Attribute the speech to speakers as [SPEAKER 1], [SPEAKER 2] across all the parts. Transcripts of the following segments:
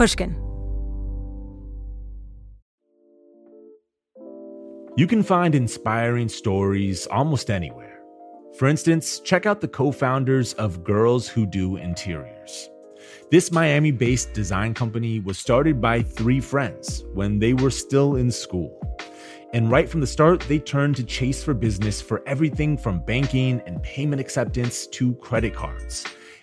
[SPEAKER 1] Pushkin.
[SPEAKER 2] You can find inspiring stories almost anywhere. For instance, check out the co founders of Girls Who Do Interiors. This Miami based design company was started by three friends when they were still in school. And right from the start, they turned to Chase for Business for everything from banking and payment acceptance to credit cards.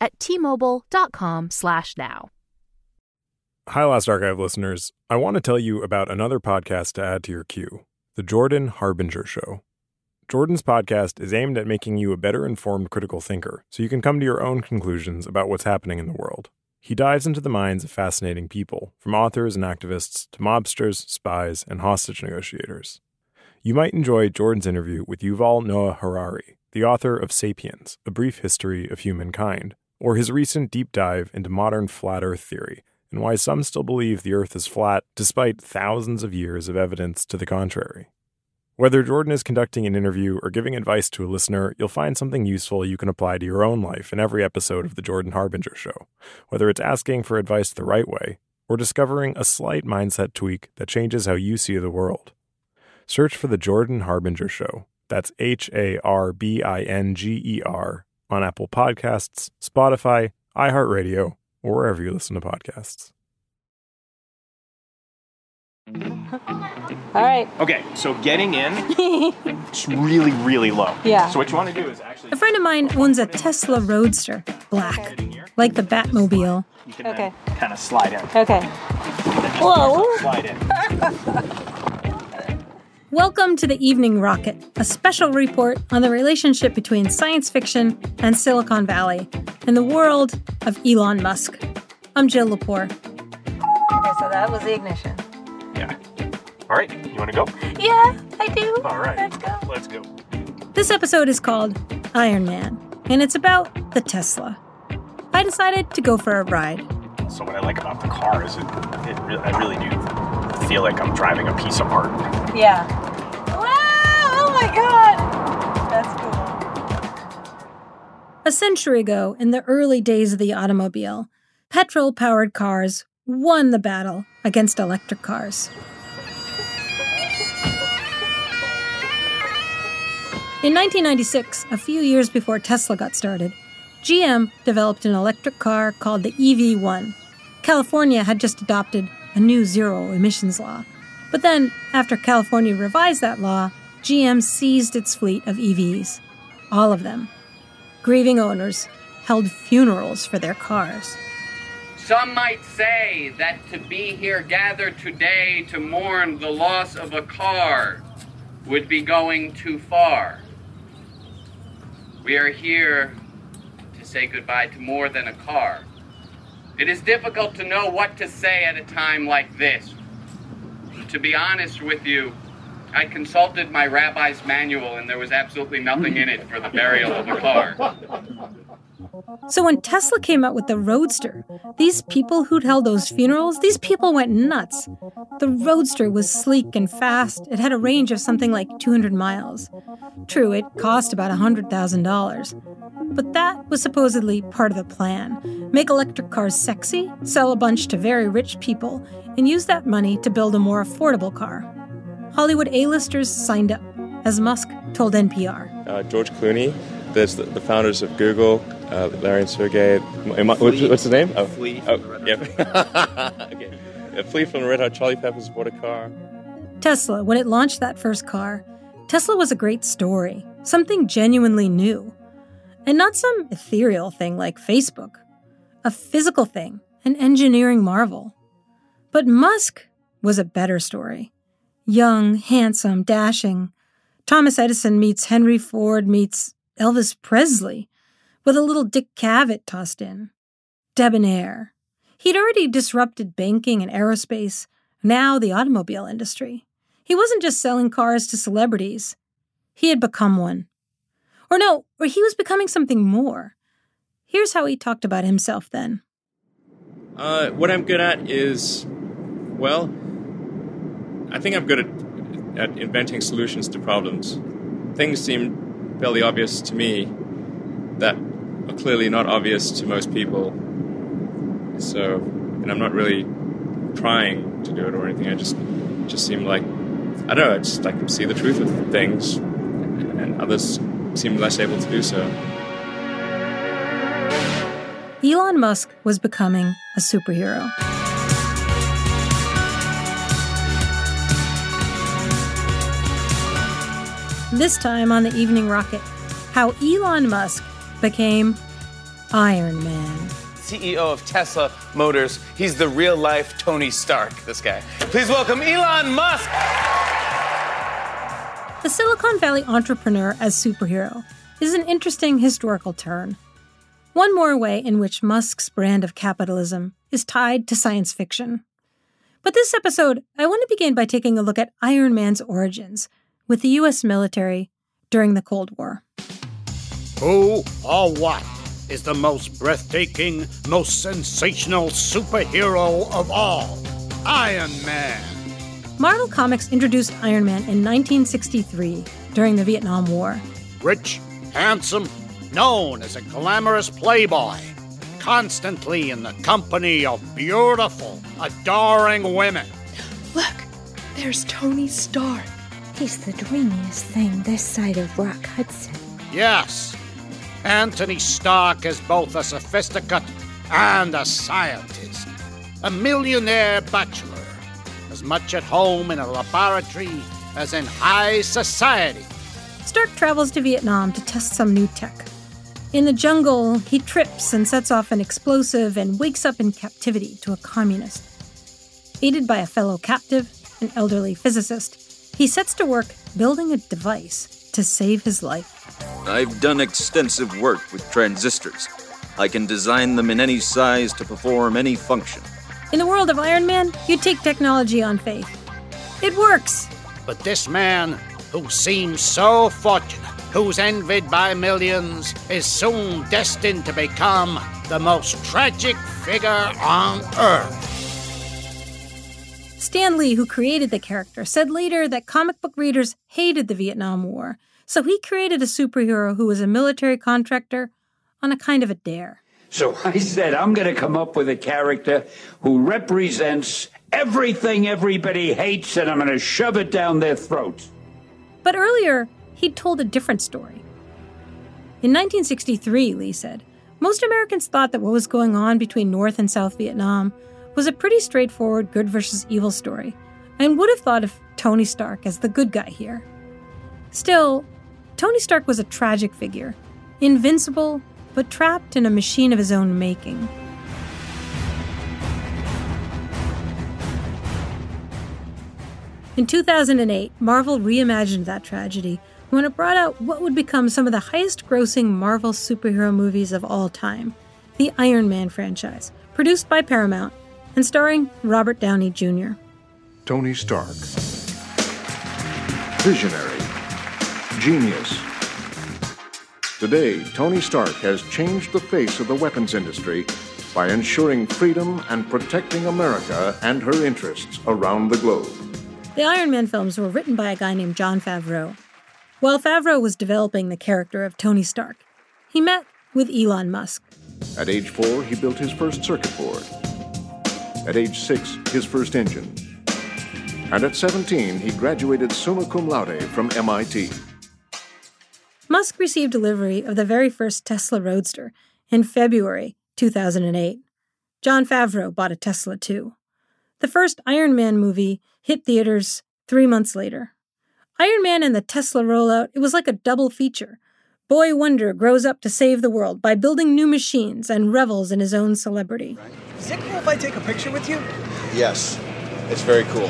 [SPEAKER 3] at t-mobile.com/now.
[SPEAKER 4] Hi Last Archive listeners, I want to tell you about another podcast to add to your queue, The Jordan Harbinger Show. Jordan's podcast is aimed at making you a better informed critical thinker so you can come to your own conclusions about what's happening in the world. He dives into the minds of fascinating people, from authors and activists to mobsters, spies, and hostage negotiators. You might enjoy Jordan's interview with Yuval Noah Harari, the author of Sapiens, A Brief History of Humankind, or his recent deep dive into modern flat earth theory and why some still believe the earth is flat despite thousands of years of evidence to the contrary. Whether Jordan is conducting an interview or giving advice to a listener, you'll find something useful you can apply to your own life in every episode of The Jordan Harbinger Show, whether it's asking for advice the right way or discovering a slight mindset tweak that changes how you see the world. Search for The Jordan Harbinger Show. That's H A R B I N G E R on Apple Podcasts, Spotify, iHeartRadio, or wherever you listen to podcasts.
[SPEAKER 5] All right.
[SPEAKER 6] Okay, so getting in, it's really, really low.
[SPEAKER 5] Yeah.
[SPEAKER 6] So what you want to do is actually.
[SPEAKER 1] A friend of mine owns a Tesla Roadster, black, like the Batmobile.
[SPEAKER 6] You can
[SPEAKER 5] Okay.
[SPEAKER 6] kind of slide in.
[SPEAKER 5] Okay. Whoa.
[SPEAKER 6] Slide in.
[SPEAKER 1] Welcome to the Evening Rocket, a special report on the relationship between science fiction and Silicon Valley and the world of Elon Musk. I'm Jill Lepore.
[SPEAKER 5] Okay, so that was the ignition.
[SPEAKER 6] Yeah. All right, you want to go?
[SPEAKER 5] Yeah, I do.
[SPEAKER 6] All right.
[SPEAKER 5] Let's go.
[SPEAKER 6] Let's go.
[SPEAKER 1] This episode is called Iron Man, and it's about the Tesla. I decided to go for a ride.
[SPEAKER 6] So what I like about the car is it, it re- I really do feel like I'm driving a piece of art.
[SPEAKER 5] Yeah. Wow! Oh my god! That's cool.
[SPEAKER 1] A century ago, in the early days of the automobile, petrol powered cars won the battle against electric cars. In 1996, a few years before Tesla got started, GM developed an electric car called the EV1. California had just adopted a new zero emissions law. But then, after California revised that law, GM seized its fleet of EVs. All of them. Grieving owners held funerals for their cars.
[SPEAKER 7] Some might say that to be here gathered today to mourn the loss of a car would be going too far. We are here to say goodbye to more than a car. It is difficult to know what to say at a time like this. To be honest with you, I consulted my rabbi's manual and there was absolutely nothing in it for the burial of a car.
[SPEAKER 1] So when Tesla came out with the Roadster, these people who'd held those funerals, these people went nuts. The Roadster was sleek and fast. It had a range of something like 200 miles. True, it cost about $100,000. But that was supposedly part of the plan. Make electric cars sexy, sell a bunch to very rich people, and use that money to build a more affordable car. Hollywood A-listers signed up, as Musk told NPR.
[SPEAKER 8] uh, George Clooney. There's the, the founders of Google, uh, Larry and Sergey. What's, what's his name? Oh,
[SPEAKER 6] Flea.
[SPEAKER 8] oh yeah. okay. A Flea from the Red Hot Chili Peppers bought a car.
[SPEAKER 1] Tesla, when it launched that first car, Tesla was a great story, something genuinely new. And not some ethereal thing like Facebook, a physical thing, an engineering marvel. But Musk was a better story. Young, handsome, dashing. Thomas Edison meets Henry Ford meets Elvis Presley, with a little Dick Cavett tossed in. Debonair. He'd already disrupted banking and aerospace, now the automobile industry. He wasn't just selling cars to celebrities, he had become one. Or no, or he was becoming something more. Here's how he talked about himself then.
[SPEAKER 8] Uh, what I'm good at is, well, I think I'm good at, at inventing solutions to problems. Things seem fairly obvious to me that are clearly not obvious to most people. So, and I'm not really trying to do it or anything. I just just seem like I don't know. I just like see the truth of things, and others seem less able to do so.
[SPEAKER 1] Elon Musk was becoming a superhero. This time on the Evening Rocket, how Elon Musk became Iron Man.
[SPEAKER 9] CEO of Tesla Motors. He's the real life Tony Stark, this guy. Please welcome Elon Musk.
[SPEAKER 1] The Silicon Valley entrepreneur as superhero is an interesting historical turn. One more way in which Musk's brand of capitalism is tied to science fiction. But this episode, I want to begin by taking a look at Iron Man's origins with the US military during the Cold War.
[SPEAKER 10] Who or what is the most breathtaking, most sensational superhero of all? Iron Man.
[SPEAKER 1] Marvel Comics introduced Iron Man in 1963 during the Vietnam War.
[SPEAKER 10] Rich, handsome, known as a glamorous playboy, constantly in the company of beautiful, adoring women.
[SPEAKER 11] Look, there's Tony Stark.
[SPEAKER 12] He's the dreamiest thing this side of Rock Hudson.
[SPEAKER 10] Yes, Anthony Stark is both a sophisticate and a scientist, a millionaire bachelor, as much at home in a laboratory as in high society.
[SPEAKER 1] Stark travels to Vietnam to test some new tech. In the jungle, he trips and sets off an explosive and wakes up in captivity to a communist. Aided by a fellow captive, an elderly physicist, he sets to work building a device to save his life.
[SPEAKER 13] I've done extensive work with transistors. I can design them in any size to perform any function.
[SPEAKER 1] In the world of Iron Man, you take technology on faith. It works!
[SPEAKER 10] But this man, who seems so fortunate, who's envied by millions, is soon destined to become the most tragic figure on Earth.
[SPEAKER 1] Stan Lee, who created the character, said later that comic book readers hated the Vietnam War, so he created a superhero who was a military contractor on a kind of a dare.
[SPEAKER 14] So I said, I'm going to come up with a character who represents everything everybody hates, and I'm going to shove it down their throats.
[SPEAKER 1] But earlier, he'd told a different story. In 1963, Lee said, most Americans thought that what was going on between North and South Vietnam was a pretty straightforward good versus evil story, and would have thought of Tony Stark as the good guy here. Still, Tony Stark was a tragic figure, invincible, but trapped in a machine of his own making. In 2008, Marvel reimagined that tragedy when it brought out what would become some of the highest grossing Marvel superhero movies of all time the Iron Man franchise, produced by Paramount and starring Robert Downey Jr.
[SPEAKER 15] Tony Stark. Visionary. Genius. Today, Tony Stark has changed the face of the weapons industry by ensuring freedom and protecting America and her interests around the globe.
[SPEAKER 1] The Iron Man films were written by a guy named Jon Favreau. While Favreau was developing the character of Tony Stark, he met with Elon Musk.
[SPEAKER 15] At age four, he built his first circuit board. At age six, his first engine. And at 17, he graduated summa cum laude from MIT.
[SPEAKER 1] Musk received delivery of the very first Tesla Roadster in February 2008. Jon Favreau bought a Tesla too. The first Iron Man movie hit theaters three months later. Iron Man and the Tesla rollout, it was like a double feature. Boy Wonder grows up to save the world by building new machines and revels in his own celebrity.
[SPEAKER 16] Is it cool if I take a picture with you?
[SPEAKER 17] Yes, it's very cool.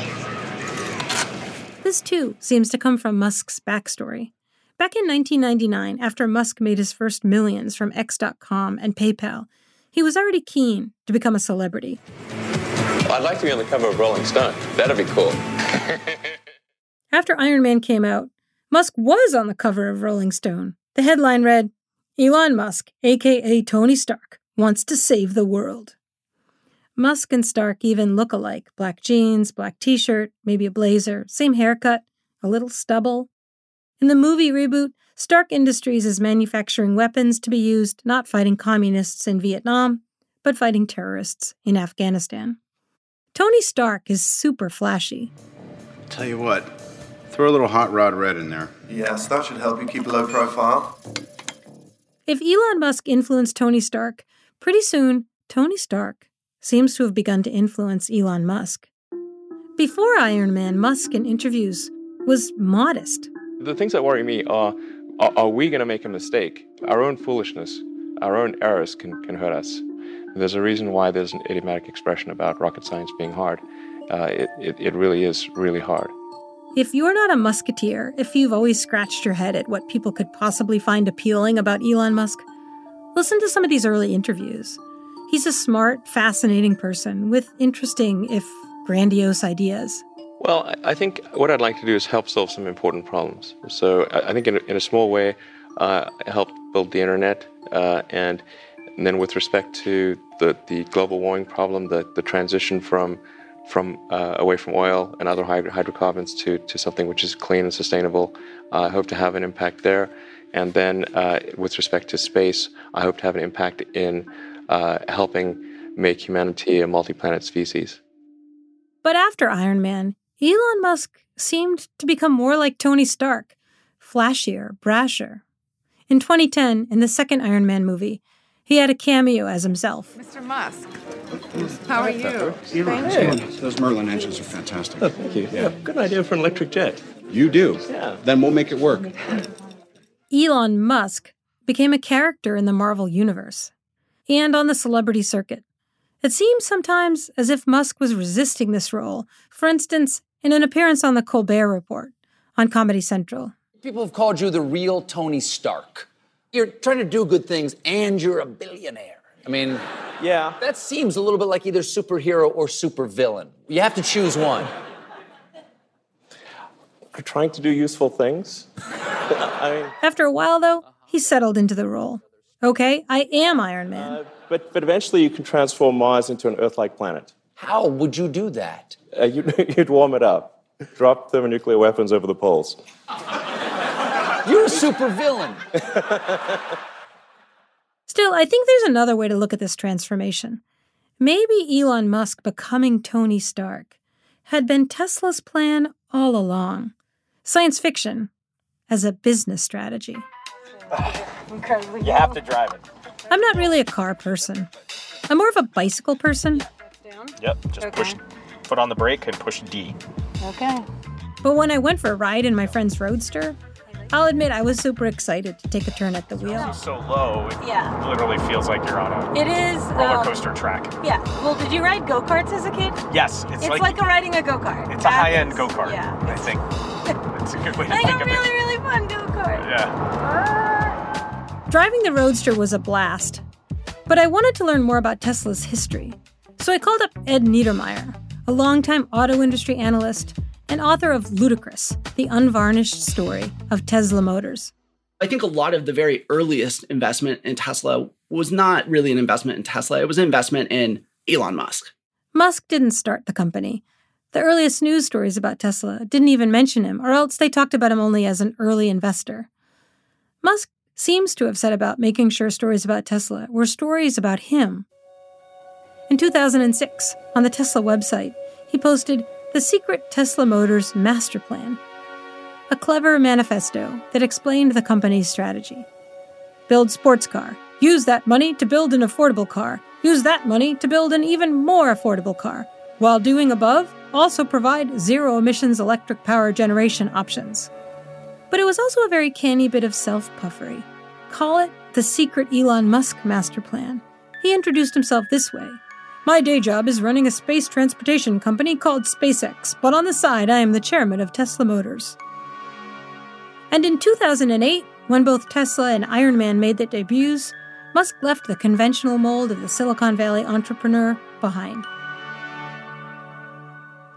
[SPEAKER 1] This too seems to come from Musk's backstory. Back in 1999, after Musk made his first millions from X.com and PayPal, he was already keen to become a celebrity.
[SPEAKER 8] I'd like to be on the cover of Rolling Stone. That'd be cool.
[SPEAKER 1] After Iron Man came out, Musk was on the cover of Rolling Stone. The headline read Elon Musk, aka Tony Stark, wants to save the world. Musk and Stark even look alike black jeans, black t shirt, maybe a blazer, same haircut, a little stubble. In the movie reboot, Stark Industries is manufacturing weapons to be used not fighting communists in Vietnam, but fighting terrorists in Afghanistan. Tony Stark is super flashy.
[SPEAKER 18] Tell you what, throw a little hot rod red in there.
[SPEAKER 19] Yes, that should help you keep a low profile.
[SPEAKER 1] If Elon Musk influenced Tony Stark, pretty soon, Tony Stark seems to have begun to influence Elon Musk. Before Iron Man, Musk in interviews was modest.
[SPEAKER 8] The things that worry me are are, are we going to make a mistake? Our own foolishness, our own errors can, can hurt us. There's a reason why there's an idiomatic expression about rocket science being hard. Uh, it, it, it really is really hard.
[SPEAKER 1] If you're not a musketeer, if you've always scratched your head at what people could possibly find appealing about Elon Musk, listen to some of these early interviews. He's a smart, fascinating person with interesting, if grandiose, ideas.
[SPEAKER 8] Well, I- think what I'd like to do is help solve some important problems. So I think in a, in a small way, uh, build the internet, uh, and, and then with respect to the, the global warming problem, the, the transition from from uh, away from oil and other hyd- hydrocarbons to, to something which is clean and sustainable, uh, I hope to have an impact there. And then uh, with respect to space, I hope to have an impact in uh, helping make humanity a multi-planet species.
[SPEAKER 1] But after Iron Man, Elon Musk seemed to become more like Tony Stark, flashier, brasher. In 2010, in the second Iron Man movie, he had a cameo as himself.
[SPEAKER 20] Mr. Musk, how are you?
[SPEAKER 18] Those Merlin engines are fantastic.
[SPEAKER 8] Oh, thank you. Yeah, good idea for an electric jet.
[SPEAKER 18] You do?
[SPEAKER 8] Yeah.
[SPEAKER 18] Then we'll make it work.
[SPEAKER 1] Elon Musk became a character in the Marvel Universe and on the celebrity circuit. It seems sometimes as if Musk was resisting this role, for instance, in an appearance on The Colbert Report on Comedy Central.
[SPEAKER 21] People have called you the real Tony Stark. You're trying to do good things and you're a billionaire. I mean, yeah. That seems a little bit like either superhero or supervillain. You have to choose one.
[SPEAKER 8] You're trying to do useful things. I mean,
[SPEAKER 1] After a while, though, he settled into the role. Okay, I am Iron Man.
[SPEAKER 8] Uh, but but eventually you can transform Mars into an Earth-like planet.
[SPEAKER 21] How would you do that?
[SPEAKER 8] Uh, you'd, you'd warm it up, drop thermonuclear weapons over the poles.
[SPEAKER 21] You're a supervillain.
[SPEAKER 1] Still, I think there's another way to look at this transformation. Maybe Elon Musk becoming Tony Stark had been Tesla's plan all along. Science fiction as a business strategy.
[SPEAKER 5] Incredibly.
[SPEAKER 6] You have to drive it.
[SPEAKER 1] I'm not really a car person. I'm more of a bicycle person.
[SPEAKER 6] Yep. Just push foot on the brake and push D.
[SPEAKER 5] Okay.
[SPEAKER 1] But when I went for a ride in my friend's Roadster, I'll admit I was super excited to take a turn at the wheel.
[SPEAKER 6] It's so low, it
[SPEAKER 5] Yeah.
[SPEAKER 6] literally feels like you're on a
[SPEAKER 5] It is.
[SPEAKER 6] roller
[SPEAKER 5] um,
[SPEAKER 6] coaster track.
[SPEAKER 5] Yeah. Well, did you ride go karts as a kid?
[SPEAKER 6] Yes, it's,
[SPEAKER 5] It's,
[SPEAKER 6] like,
[SPEAKER 5] like, a riding a go kart.
[SPEAKER 6] it's a high-end go kart.
[SPEAKER 5] Yeah.
[SPEAKER 6] I think it's a good way to
[SPEAKER 5] Like
[SPEAKER 6] think
[SPEAKER 5] a
[SPEAKER 6] of
[SPEAKER 5] really,
[SPEAKER 6] it.
[SPEAKER 5] really fun go kart.
[SPEAKER 6] Yeah.
[SPEAKER 1] Driving the Roadster was a blast, but I wanted to learn more about Tesla's history. So I called up Ed Niedermeyer, a longtime auto industry analyst and author of Ludicrous, the unvarnished story of Tesla Motors.
[SPEAKER 22] I think a lot of the very earliest investment in Tesla was not really an investment in Tesla. It was an investment in Elon Musk.
[SPEAKER 1] Musk didn't start the company. The earliest news stories about Tesla didn't even mention him, or else they talked about him only as an early investor. Musk seems to have set about making sure stories about Tesla were stories about him. In 2006, on the Tesla website, he posted the secret Tesla Motors master plan, a clever manifesto that explained the company's strategy. Build sports car, use that money to build an affordable car, use that money to build an even more affordable car. while doing above, also provide zero emissions electric power generation options. But it was also a very canny bit of self puffery. Call it the secret Elon Musk master plan. He introduced himself this way My day job is running a space transportation company called SpaceX, but on the side, I am the chairman of Tesla Motors. And in 2008, when both Tesla and Iron Man made their debuts, Musk left the conventional mold of the Silicon Valley entrepreneur behind.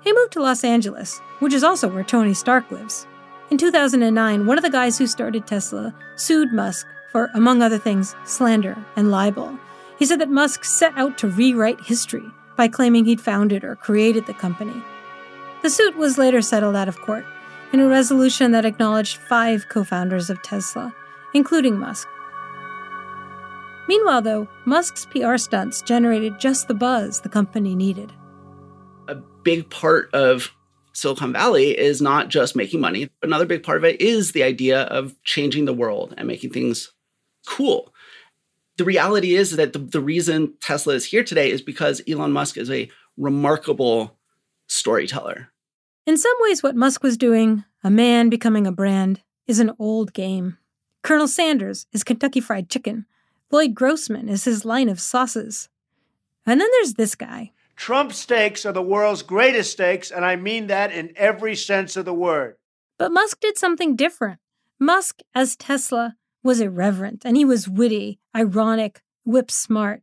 [SPEAKER 1] He moved to Los Angeles, which is also where Tony Stark lives. In 2009, one of the guys who started Tesla sued Musk for, among other things, slander and libel. He said that Musk set out to rewrite history by claiming he'd founded or created the company. The suit was later settled out of court in a resolution that acknowledged five co founders of Tesla, including Musk. Meanwhile, though, Musk's PR stunts generated just the buzz the company needed.
[SPEAKER 22] A big part of Silicon Valley is not just making money. Another big part of it is the idea of changing the world and making things cool. The reality is that the, the reason Tesla is here today is because Elon Musk is a remarkable storyteller.
[SPEAKER 1] In some ways, what Musk was doing, a man becoming a brand, is an old game. Colonel Sanders is Kentucky Fried Chicken. Lloyd Grossman is his line of sauces. And then there's this guy.
[SPEAKER 23] Trump steaks are the world's greatest steaks, and I mean that in every sense of the word.
[SPEAKER 1] But Musk did something different. Musk, as Tesla, was irreverent, and he was witty, ironic, whip smart.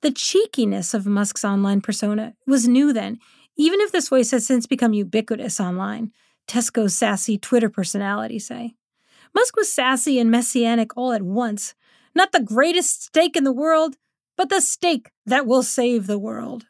[SPEAKER 1] The cheekiness of Musk's online persona was new then, even if this voice has since become ubiquitous online. Tesco's sassy Twitter personality, say. Musk was sassy and messianic all at once. Not the greatest steak in the world, but the steak that will save the world.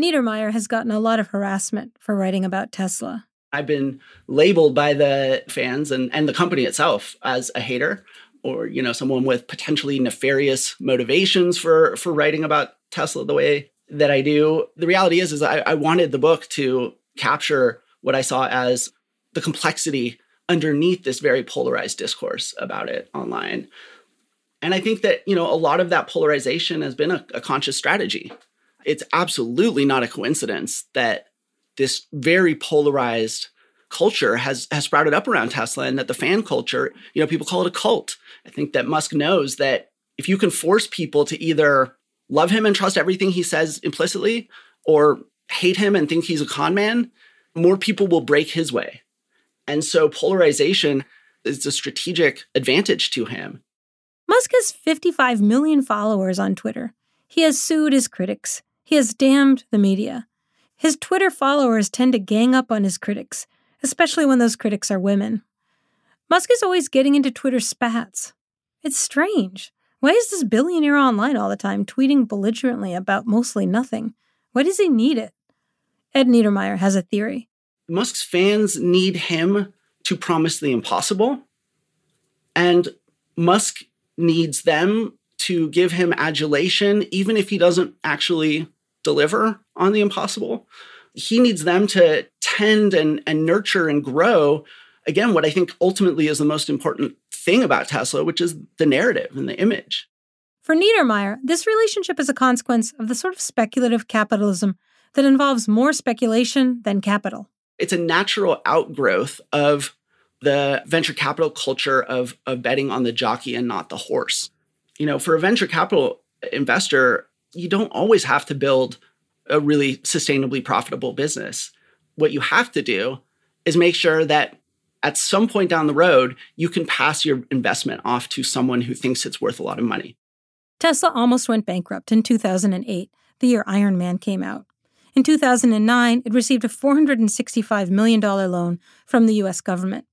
[SPEAKER 1] Niedermeyer has gotten a lot of harassment for writing about Tesla.
[SPEAKER 22] I've been labeled by the fans and, and the company itself as a hater or you know someone with potentially nefarious motivations for for writing about Tesla the way that I do. The reality is is I, I wanted the book to capture what I saw as the complexity underneath this very polarized discourse about it online. And I think that, you know, a lot of that polarization has been a, a conscious strategy. It's absolutely not a coincidence that this very polarized culture has has sprouted up around Tesla and that the fan culture, you know, people call it a cult. I think that Musk knows that if you can force people to either love him and trust everything he says implicitly or hate him and think he's a con man, more people will break his way. And so polarization is a strategic advantage to him.
[SPEAKER 1] Musk has 55 million followers on Twitter. He has sued his critics. He has damned the media. His Twitter followers tend to gang up on his critics, especially when those critics are women. Musk is always getting into Twitter spats. It's strange. Why is this billionaire online all the time, tweeting belligerently about mostly nothing? Why does he need it? Ed Niedermeyer has a theory.
[SPEAKER 22] Musk's fans need him to promise the impossible, and Musk needs them to give him adulation, even if he doesn't actually deliver on the impossible. He needs them to tend and, and nurture and grow. Again, what I think ultimately is the most important thing about Tesla, which is the narrative and the image.
[SPEAKER 1] For Niedermeyer, this relationship is a consequence of the sort of speculative capitalism that involves more speculation than capital.
[SPEAKER 22] It's a natural outgrowth of the venture capital culture of, of betting on the jockey and not the horse. You know, for a venture capital investor, you don't always have to build a really sustainably profitable business. What you have to do is make sure that at some point down the road, you can pass your investment off to someone who thinks it's worth a lot of money.
[SPEAKER 1] Tesla almost went bankrupt in 2008, the year Iron Man came out. In 2009, it received a $465 million loan from the US government.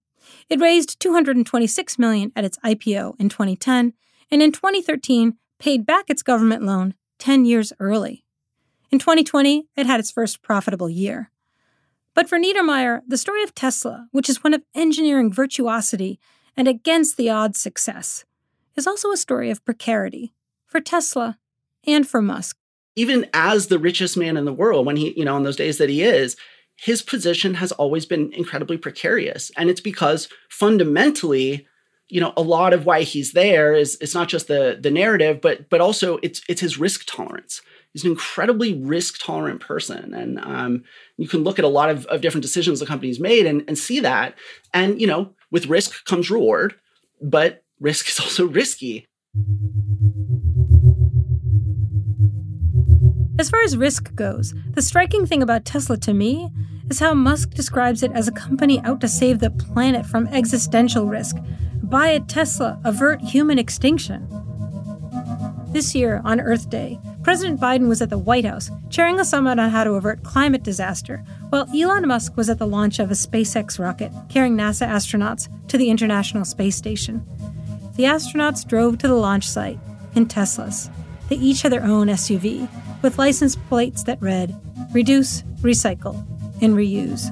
[SPEAKER 1] It raised 226 million at its IPO in 2010, and in 2013 paid back its government loan 10 years early. In 2020, it had its first profitable year. But for Niedermeyer, the story of Tesla, which is one of engineering virtuosity and against the odds success, is also a story of precarity for Tesla and for Musk.
[SPEAKER 22] Even as the richest man in the world, when he, you know, in those days that he is, his position has always been incredibly precarious. And it's because fundamentally, you know, a lot of why he's there is it's not just the the narrative, but but also it's it's his risk tolerance. He's an incredibly risk tolerant person, and um, you can look at a lot of, of different decisions the company's made and, and see that. And you know, with risk comes reward, but risk is also risky.
[SPEAKER 1] As far as risk goes, the striking thing about Tesla to me is how Musk describes it as a company out to save the planet from existential risk. Buy a Tesla, avert human extinction. This year, on Earth Day, President Biden was at the White House chairing a summit on how to avert climate disaster, while Elon Musk was at the launch of a SpaceX rocket carrying NASA astronauts to the International Space Station. The astronauts drove to the launch site in Teslas. They each had their own SUV, with license plates that read Reduce, Recycle, and Reuse.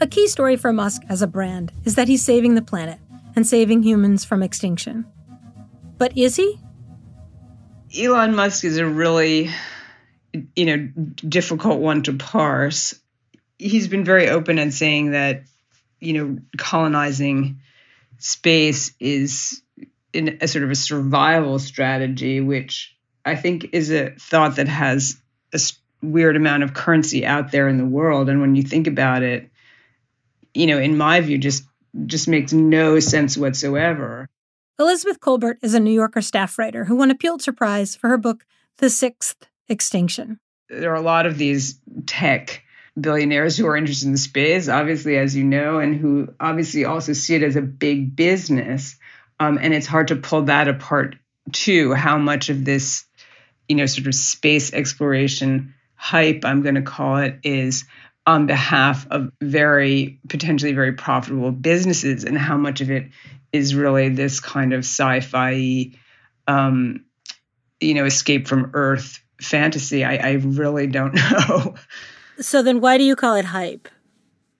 [SPEAKER 1] A key story for Musk as a brand is that he's saving the planet and saving humans from extinction. But is he?
[SPEAKER 24] Elon Musk is a really, you know, difficult one to parse. He's been very open in saying that, you know, colonizing space is in a sort of a survival strategy, which I think is a thought that has a weird amount of currency out there in the world. And when you think about it, you know, in my view, just just makes no sense whatsoever.
[SPEAKER 1] Elizabeth Kolbert is a New Yorker staff writer who won a Pulitzer Prize for her book, The Sixth Extinction.
[SPEAKER 24] There are a lot of these tech billionaires who are interested in space, obviously, as you know, and who obviously also see it as a big business. Um, and it's hard to pull that apart too. How much of this, you know, sort of space exploration hype, I'm going to call it, is on behalf of very potentially very profitable businesses, and how much of it is really this kind of sci-fi, um, you know, escape from Earth fantasy. I, I really don't know.
[SPEAKER 1] So then, why do you call it hype?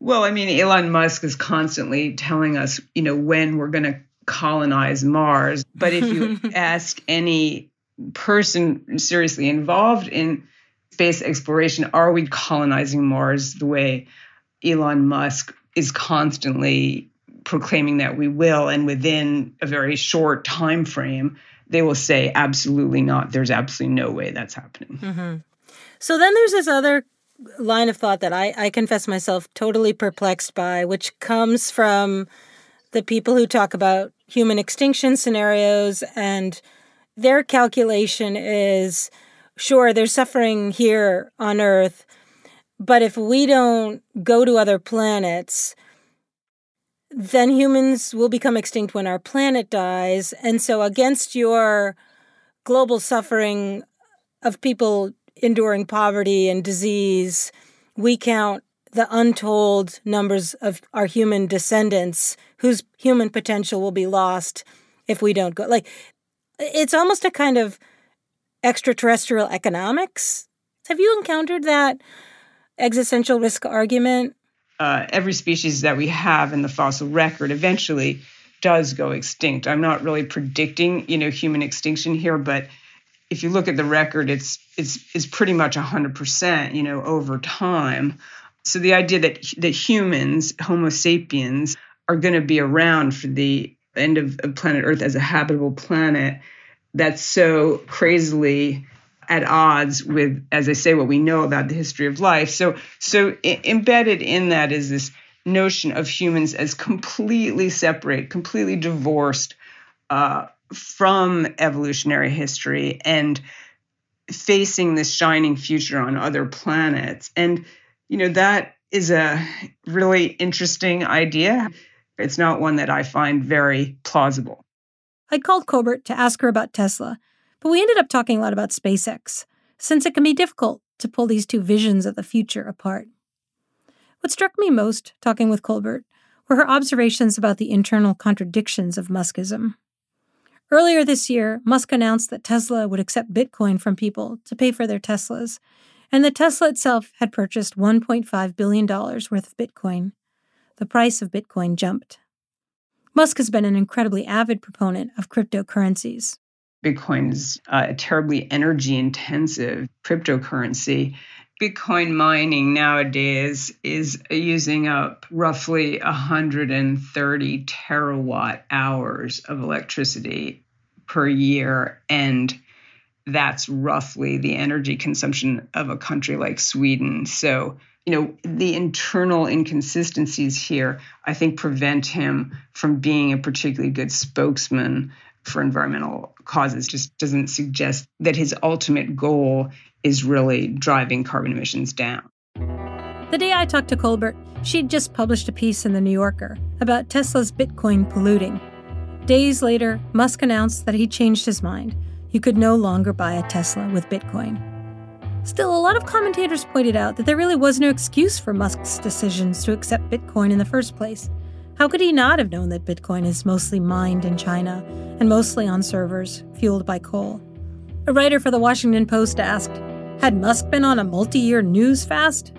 [SPEAKER 24] Well, I mean, Elon Musk is constantly telling us, you know, when we're going to colonize Mars. But if you ask any person seriously involved in space exploration, are we colonizing Mars the way Elon Musk is constantly proclaiming that we will? And within a very short time frame they will say absolutely not. There's absolutely no way that's happening.
[SPEAKER 1] Mm-hmm. so then there's this other line of thought that I, I confess myself totally perplexed by which comes from the people who talk about human extinction scenarios, and their calculation is sure, there's suffering here on Earth, but if we don't go to other planets, then humans will become extinct when our planet dies. And so, against your global suffering of people enduring poverty and disease, we count the untold numbers of our human descendants whose human potential will be lost if we don't go. Like, it's almost a kind of extraterrestrial economics. Have you encountered that existential risk argument?
[SPEAKER 24] Uh, every species that we have in the fossil record eventually does go extinct. I'm not really predicting, you know, human extinction here, but if you look at the record, it's it's it's pretty much 100%, you know, over time. So the idea that that humans, Homo sapiens, are going to be around for the end of, of planet Earth as a habitable planet that's so crazily at odds with, as I say, what we know about the history of life. So, so I- embedded in that is this notion of humans as completely separate, completely divorced uh, from evolutionary history, and facing this shining future on other planets. And you know that is a really interesting idea. It's not one that I find very plausible.
[SPEAKER 1] I'd called Kolbert to ask her about Tesla, but we ended up talking a lot about SpaceX, since it can be difficult to pull these two visions of the future apart. What struck me most, talking with Kolbert were her observations about the internal contradictions of Muskism. Earlier this year, Musk announced that Tesla would accept Bitcoin from people to pay for their Teslas, and that Tesla itself had purchased $1.5 billion worth of Bitcoin the price of Bitcoin jumped. Musk has been an incredibly avid proponent of cryptocurrencies.
[SPEAKER 24] Bitcoin is uh, a terribly energy intensive cryptocurrency. Bitcoin mining nowadays is using up roughly 130 terawatt hours of electricity per year. And that's roughly the energy consumption of a country like Sweden. So, you know, the internal inconsistencies here, I think, prevent him from being a particularly good spokesman for environmental causes. Just doesn't suggest that his ultimate goal is really driving carbon emissions down.
[SPEAKER 1] The day I talked to Kolbert, she'd just published a piece in The New Yorker about Tesla's Bitcoin polluting. Days later, Musk announced that he changed his mind. You could no longer buy a Tesla with Bitcoin. Still, a lot of commentators pointed out that there really was no excuse for Musk's decisions to accept Bitcoin in the first place. How could he not have known that Bitcoin is mostly mined in China and mostly on servers fueled by coal? A writer for the Washington Post asked, had Musk been on a multi year news fast?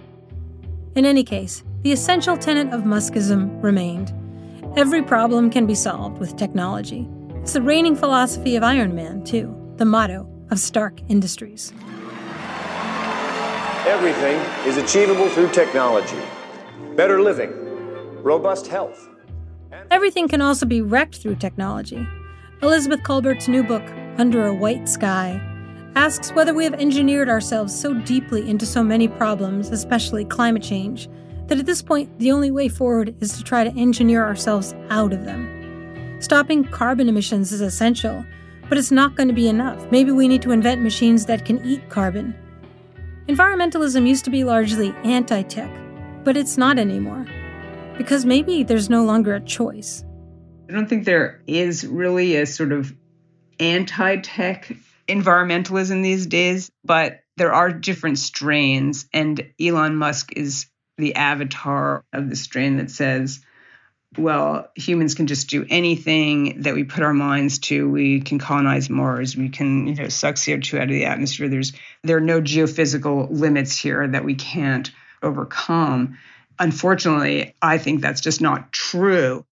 [SPEAKER 1] In any case, the essential tenet of Muskism remained. Every problem can be solved with technology. It's the reigning philosophy of Iron Man, too, the motto of Stark Industries.
[SPEAKER 25] Everything is achievable through technology. Better living, robust health.
[SPEAKER 1] Everything can also be wrecked through technology. Elizabeth Kolbert's new book, Under a White Sky, asks whether we have engineered ourselves so deeply into so many problems, especially climate change, that at this point the only way forward is to try to engineer ourselves out of them. Stopping carbon emissions is essential, but it's not going to be enough. Maybe we need to invent machines that can eat carbon. Environmentalism used to be largely anti tech, but it's not anymore. Because maybe there's no longer a choice.
[SPEAKER 24] I don't think there is really a sort of anti tech environmentalism these days, but there are different strains, and Elon Musk is the avatar of the strain that says, well, humans can just do anything that we put our minds to. We can colonize Mars. We can, you know, suck CO2 out of the atmosphere. There's there are no geophysical limits here that we can't overcome. Unfortunately, I think that's just not true.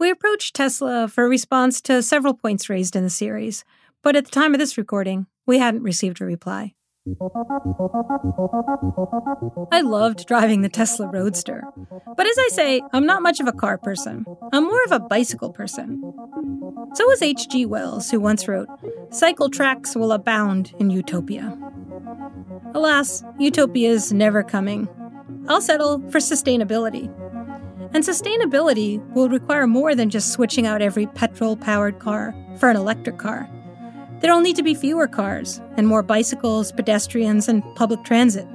[SPEAKER 1] We approached Tesla for a response to several points raised in the series, but at the time of this recording, we hadn't received a reply. I loved driving the Tesla Roadster. But as I say, I'm not much of a car person. I'm more of a bicycle person. So was H.G. Wells, who once wrote, Cycle tracks will abound in utopia. Alas, utopia is never coming. I'll settle for sustainability. And sustainability will require more than just switching out every petrol powered car for an electric car. There'll need to be fewer cars, and more bicycles, pedestrians, and public transit,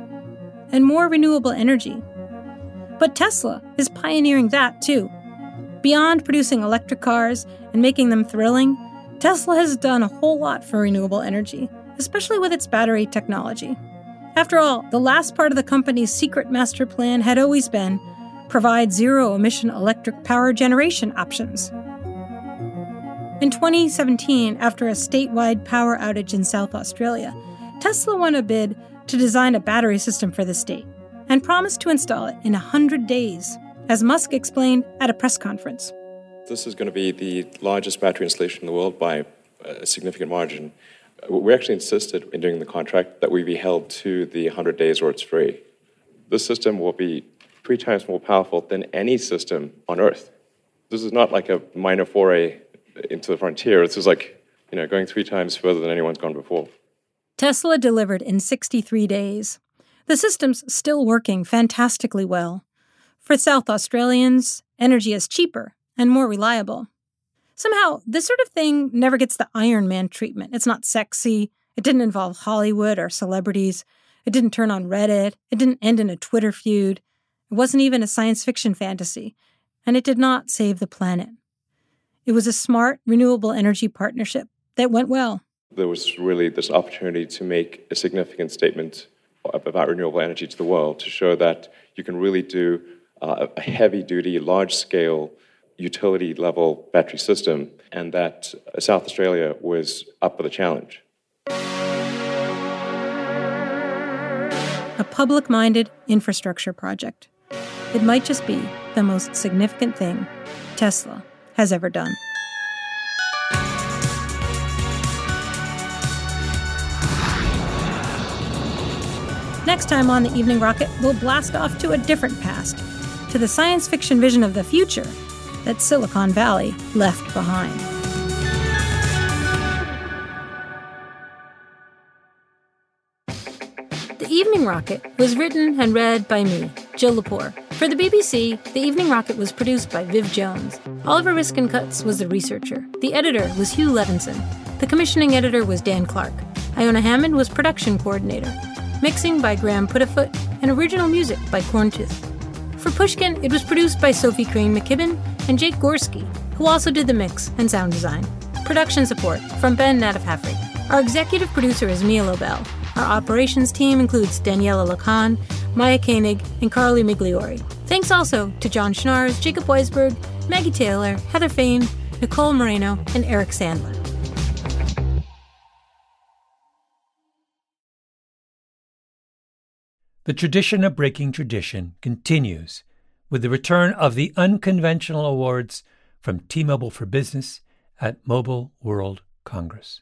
[SPEAKER 1] and more renewable energy. But Tesla is pioneering that too. Beyond producing electric cars and making them thrilling, Tesla has done a whole lot for renewable energy, especially with its battery technology. After all, the last part of the company's secret master plan had always been provide zero emission electric power generation options. In 2017, after a statewide power outage in South Australia, Tesla won a bid to design a battery system for the state and promised to install it in 100 days, as Musk explained at a press conference.
[SPEAKER 8] This is going to be the largest battery installation in the world by a significant margin. We actually insisted in doing the contract that we be held to the 100 days or it's free. This system will be three times more powerful than any system on Earth. This is not like a minor foray into the frontier. This is like, you know, going three times further than anyone's gone before.
[SPEAKER 1] Tesla delivered in 63 days. The system's still working fantastically well. For South Australians, energy is cheaper and more reliable. Somehow, this sort of thing never gets the Iron Man treatment. It's not sexy. It didn't involve Hollywood or celebrities. It didn't turn on Reddit. It didn't end in a Twitter feud. It wasn't even a science fiction fantasy. And it did not save the planet. It was a smart, renewable energy partnership that went well.
[SPEAKER 8] There was really this opportunity to make a significant statement about renewable energy to the world to show that you can really do uh, a heavy duty, large scale, utility level battery system, and that South Australia was up for the challenge.
[SPEAKER 1] A public minded infrastructure project. It might just be the most significant thing Tesla has ever done. Next time on the Evening Rocket, we'll blast off to a different past, to the science fiction vision of the future that Silicon Valley left behind. Evening Rocket was written and read by me, Jill Lepore. For the BBC, The Evening Rocket was produced by Viv Jones. Oliver Riskin Kutz was the researcher. The editor was Hugh Levinson. The commissioning editor was Dan Clark. Iona Hammond was production coordinator. Mixing by Graham Puddifoot and original music by Corntooth. For Pushkin, it was produced by Sophie Crane McKibben and Jake Gorski, who also did the mix and sound design. Production support from Ben Naddaff-Hafrey. Our executive producer is Mia Lobel. Our operations team includes Daniella Lakhan, Maya Koenig, and Carly Migliori. Thanks also to Jon Schnaars, Jacob Weisberg, Maggie Taylor, Heather Fain, Nicole Morano, and Eric Sandler.
[SPEAKER 26] The tradition of breaking tradition continues with the return of the unconventional awards from T-Mobile for Business at Mobile World Congress.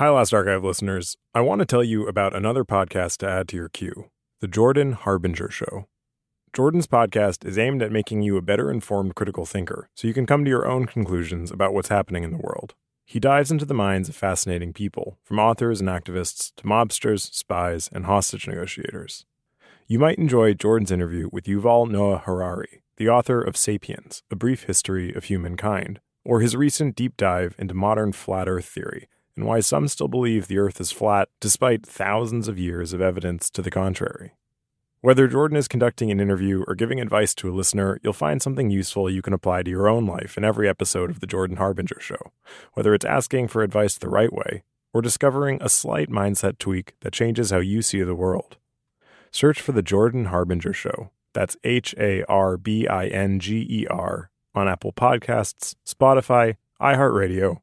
[SPEAKER 4] Hi, Last Archive listeners. I want to tell you about another podcast to add to your queue The Jordan Harbinger Show. Jordan's podcast is aimed at making you a better informed critical thinker so you can come to your own conclusions about what's happening in the world. He dives into the minds of fascinating people, from authors and activists to mobsters, spies, and hostage negotiators. You might enjoy Jordan's interview with Yuval Noah Harari, the author of Sapiens, A Brief History of Humankind, or his recent deep dive into modern flat Earth theory and why some still believe the Earth is flat despite thousands of years of evidence to the contrary. Whether Jordan is conducting an interview or giving advice to a listener, you'll find something useful you can apply to your own life in every episode of The Jordan Harbinger Show, whether it's asking for advice the right way or discovering a slight mindset tweak that changes how you see the world. Search for The Jordan Harbinger Show. That's H A R B I N G E R on Apple Podcasts, Spotify, iHeartRadio,